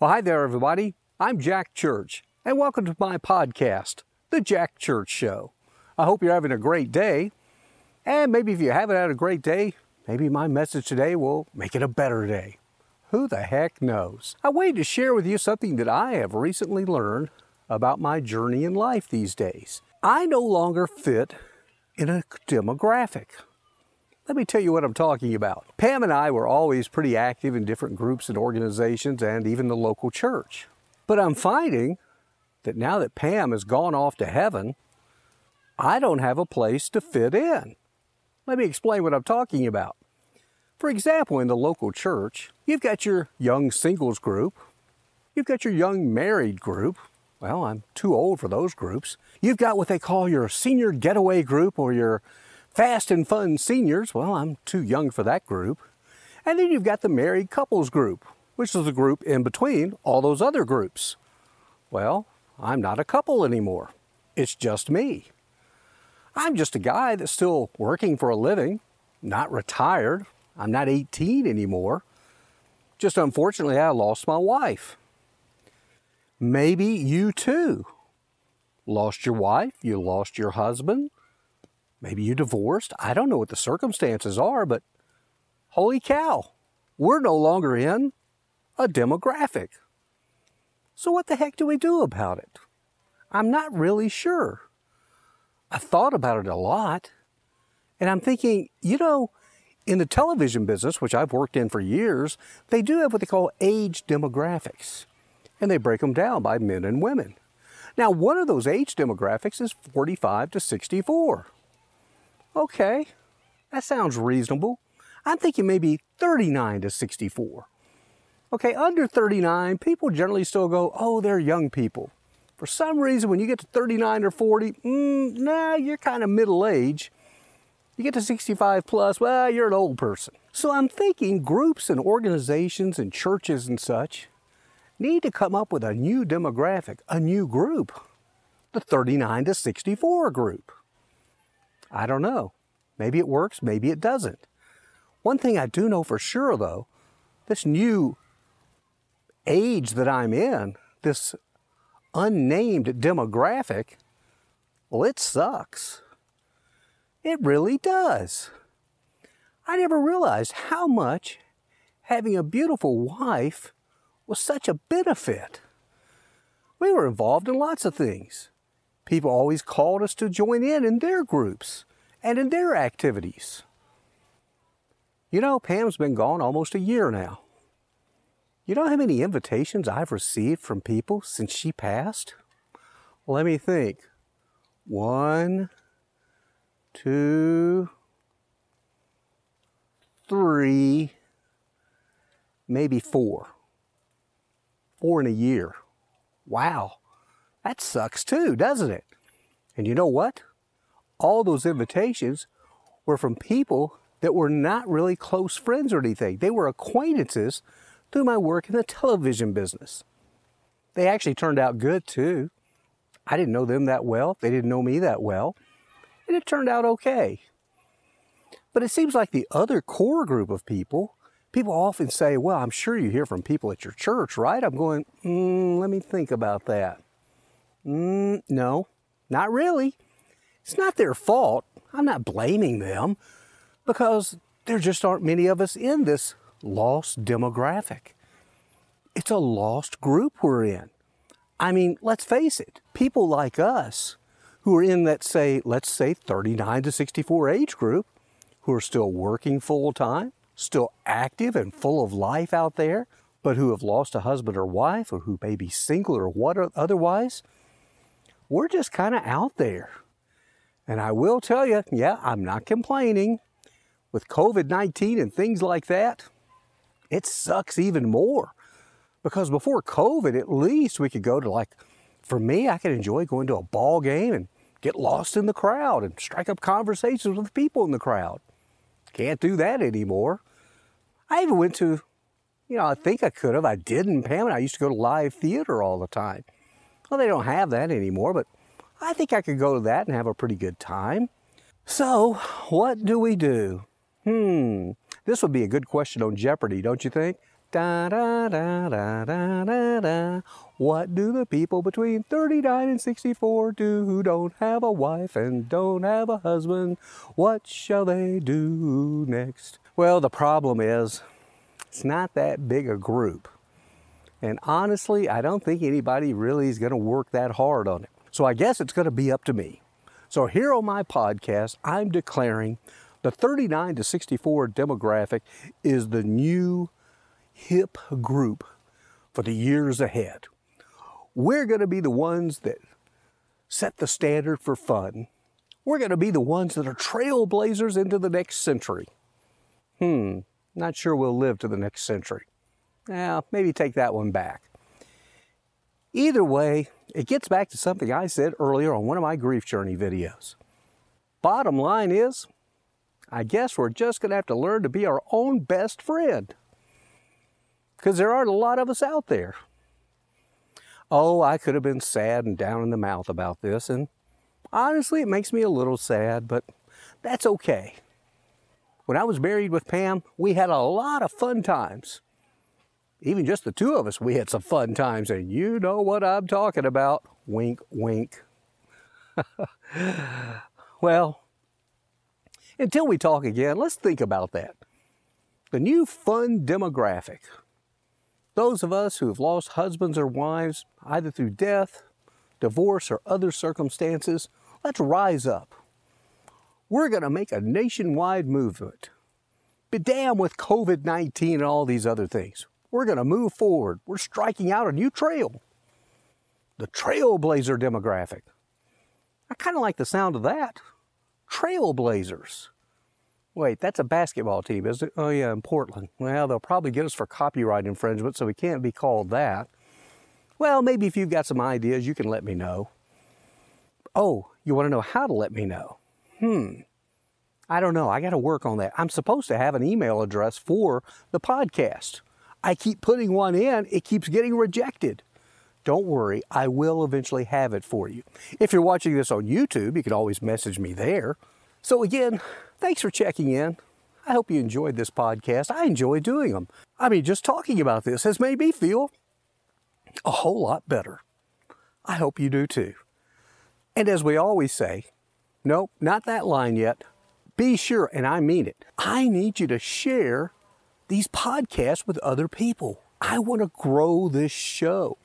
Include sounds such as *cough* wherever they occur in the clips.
Well, hi there, everybody. I'm Jack Church, and welcome to my podcast, The Jack Church Show. I hope you're having a great day. And maybe if you haven't had a great day, maybe my message today will make it a better day. Who the heck knows? I wanted to share with you something that I have recently learned about my journey in life these days. I no longer fit in a demographic. Let me tell you what I'm talking about. Pam and I were always pretty active in different groups and organizations and even the local church. But I'm finding that now that Pam has gone off to heaven, I don't have a place to fit in. Let me explain what I'm talking about. For example, in the local church, you've got your young singles group, you've got your young married group. Well, I'm too old for those groups. You've got what they call your senior getaway group or your Fast and Fun Seniors, well, I'm too young for that group. And then you've got the Married Couples group, which is the group in between all those other groups. Well, I'm not a couple anymore. It's just me. I'm just a guy that's still working for a living, not retired. I'm not 18 anymore. Just unfortunately, I lost my wife. Maybe you too lost your wife, you lost your husband, Maybe you divorced. I don't know what the circumstances are, but holy cow, we're no longer in a demographic. So, what the heck do we do about it? I'm not really sure. I thought about it a lot, and I'm thinking, you know, in the television business, which I've worked in for years, they do have what they call age demographics, and they break them down by men and women. Now, one of those age demographics is 45 to 64. Okay, that sounds reasonable. I'm thinking maybe 39 to 64. Okay, under 39, people generally still go, oh, they're young people. For some reason, when you get to 39 or 40, mm, nah, you're kind of middle age. You get to 65 plus, well, you're an old person. So I'm thinking groups and organizations and churches and such need to come up with a new demographic, a new group, the 39 to 64 group. I don't know. Maybe it works, maybe it doesn't. One thing I do know for sure, though, this new age that I'm in, this unnamed demographic, well, it sucks. It really does. I never realized how much having a beautiful wife was such a benefit. We were involved in lots of things. People always called us to join in in their groups and in their activities. You know, Pam's been gone almost a year now. You know how many invitations I've received from people since she passed? Let me think. One, two, three, maybe four. Four in a year. Wow. That sucks too, doesn't it? And you know what? All those invitations were from people that were not really close friends or anything. They were acquaintances through my work in the television business. They actually turned out good too. I didn't know them that well. They didn't know me that well. And it turned out okay. But it seems like the other core group of people, people often say, Well, I'm sure you hear from people at your church, right? I'm going, mm, Let me think about that. Mm, no, not really. It's not their fault. I'm not blaming them because there just aren't many of us in this lost demographic. It's a lost group we're in. I mean, let's face it, people like us who are in that, say, let's say 39 to 64 age group, who are still working full time, still active and full of life out there, but who have lost a husband or wife or who may be single or what otherwise, we're just kind of out there. And I will tell you, yeah, I'm not complaining. With COVID 19 and things like that, it sucks even more. Because before COVID, at least we could go to, like, for me, I could enjoy going to a ball game and get lost in the crowd and strike up conversations with people in the crowd. Can't do that anymore. I even went to, you know, I think I could have. I didn't. Pam and I used to go to live theater all the time. Well, they don't have that anymore, but I think I could go to that and have a pretty good time. So, what do we do? Hmm, this would be a good question on Jeopardy, don't you think? Da da da da da da da. What do the people between 39 and 64 do who don't have a wife and don't have a husband? What shall they do next? Well, the problem is, it's not that big a group. And honestly, I don't think anybody really is going to work that hard on it. So I guess it's going to be up to me. So here on my podcast, I'm declaring the 39 to 64 demographic is the new hip group for the years ahead. We're going to be the ones that set the standard for fun. We're going to be the ones that are trailblazers into the next century. Hmm, not sure we'll live to the next century. Now, maybe take that one back. Either way, it gets back to something I said earlier on one of my grief journey videos. Bottom line is, I guess we're just going to have to learn to be our own best friend because there aren't a lot of us out there. Oh, I could have been sad and down in the mouth about this, and honestly, it makes me a little sad, but that's okay. When I was married with Pam, we had a lot of fun times. Even just the two of us, we had some fun times, and you know what I'm talking about. Wink, wink. *laughs* well, until we talk again, let's think about that. The new fun demographic those of us who have lost husbands or wives, either through death, divorce, or other circumstances, let's rise up. We're going to make a nationwide movement. Be damn with COVID 19 and all these other things. We're going to move forward. We're striking out a new trail. The trailblazer demographic. I kind of like the sound of that. Trailblazers. Wait, that's a basketball team, is it? Oh, yeah, in Portland. Well, they'll probably get us for copyright infringement, so we can't be called that. Well, maybe if you've got some ideas, you can let me know. Oh, you want to know how to let me know? Hmm. I don't know. I got to work on that. I'm supposed to have an email address for the podcast. I keep putting one in, it keeps getting rejected. Don't worry, I will eventually have it for you. If you're watching this on YouTube, you can always message me there. So, again, thanks for checking in. I hope you enjoyed this podcast. I enjoy doing them. I mean, just talking about this has made me feel a whole lot better. I hope you do too. And as we always say, nope, not that line yet. Be sure, and I mean it, I need you to share these podcasts with other people. I want to grow this show.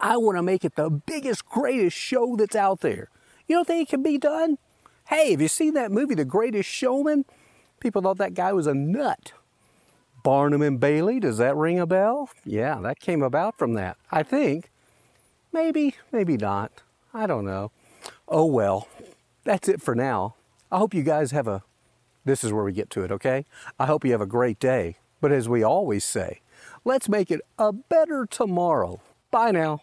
I want to make it the biggest, greatest show that's out there. You don't think it can be done? Hey, have you seen that movie, The Greatest Showman? People thought that guy was a nut. Barnum and Bailey, does that ring a bell? Yeah, that came about from that. I think. Maybe, maybe not. I don't know. Oh well, that's it for now. I hope you guys have a. This is where we get to it, okay? I hope you have a great day. But as we always say, let's make it a better tomorrow. Bye now.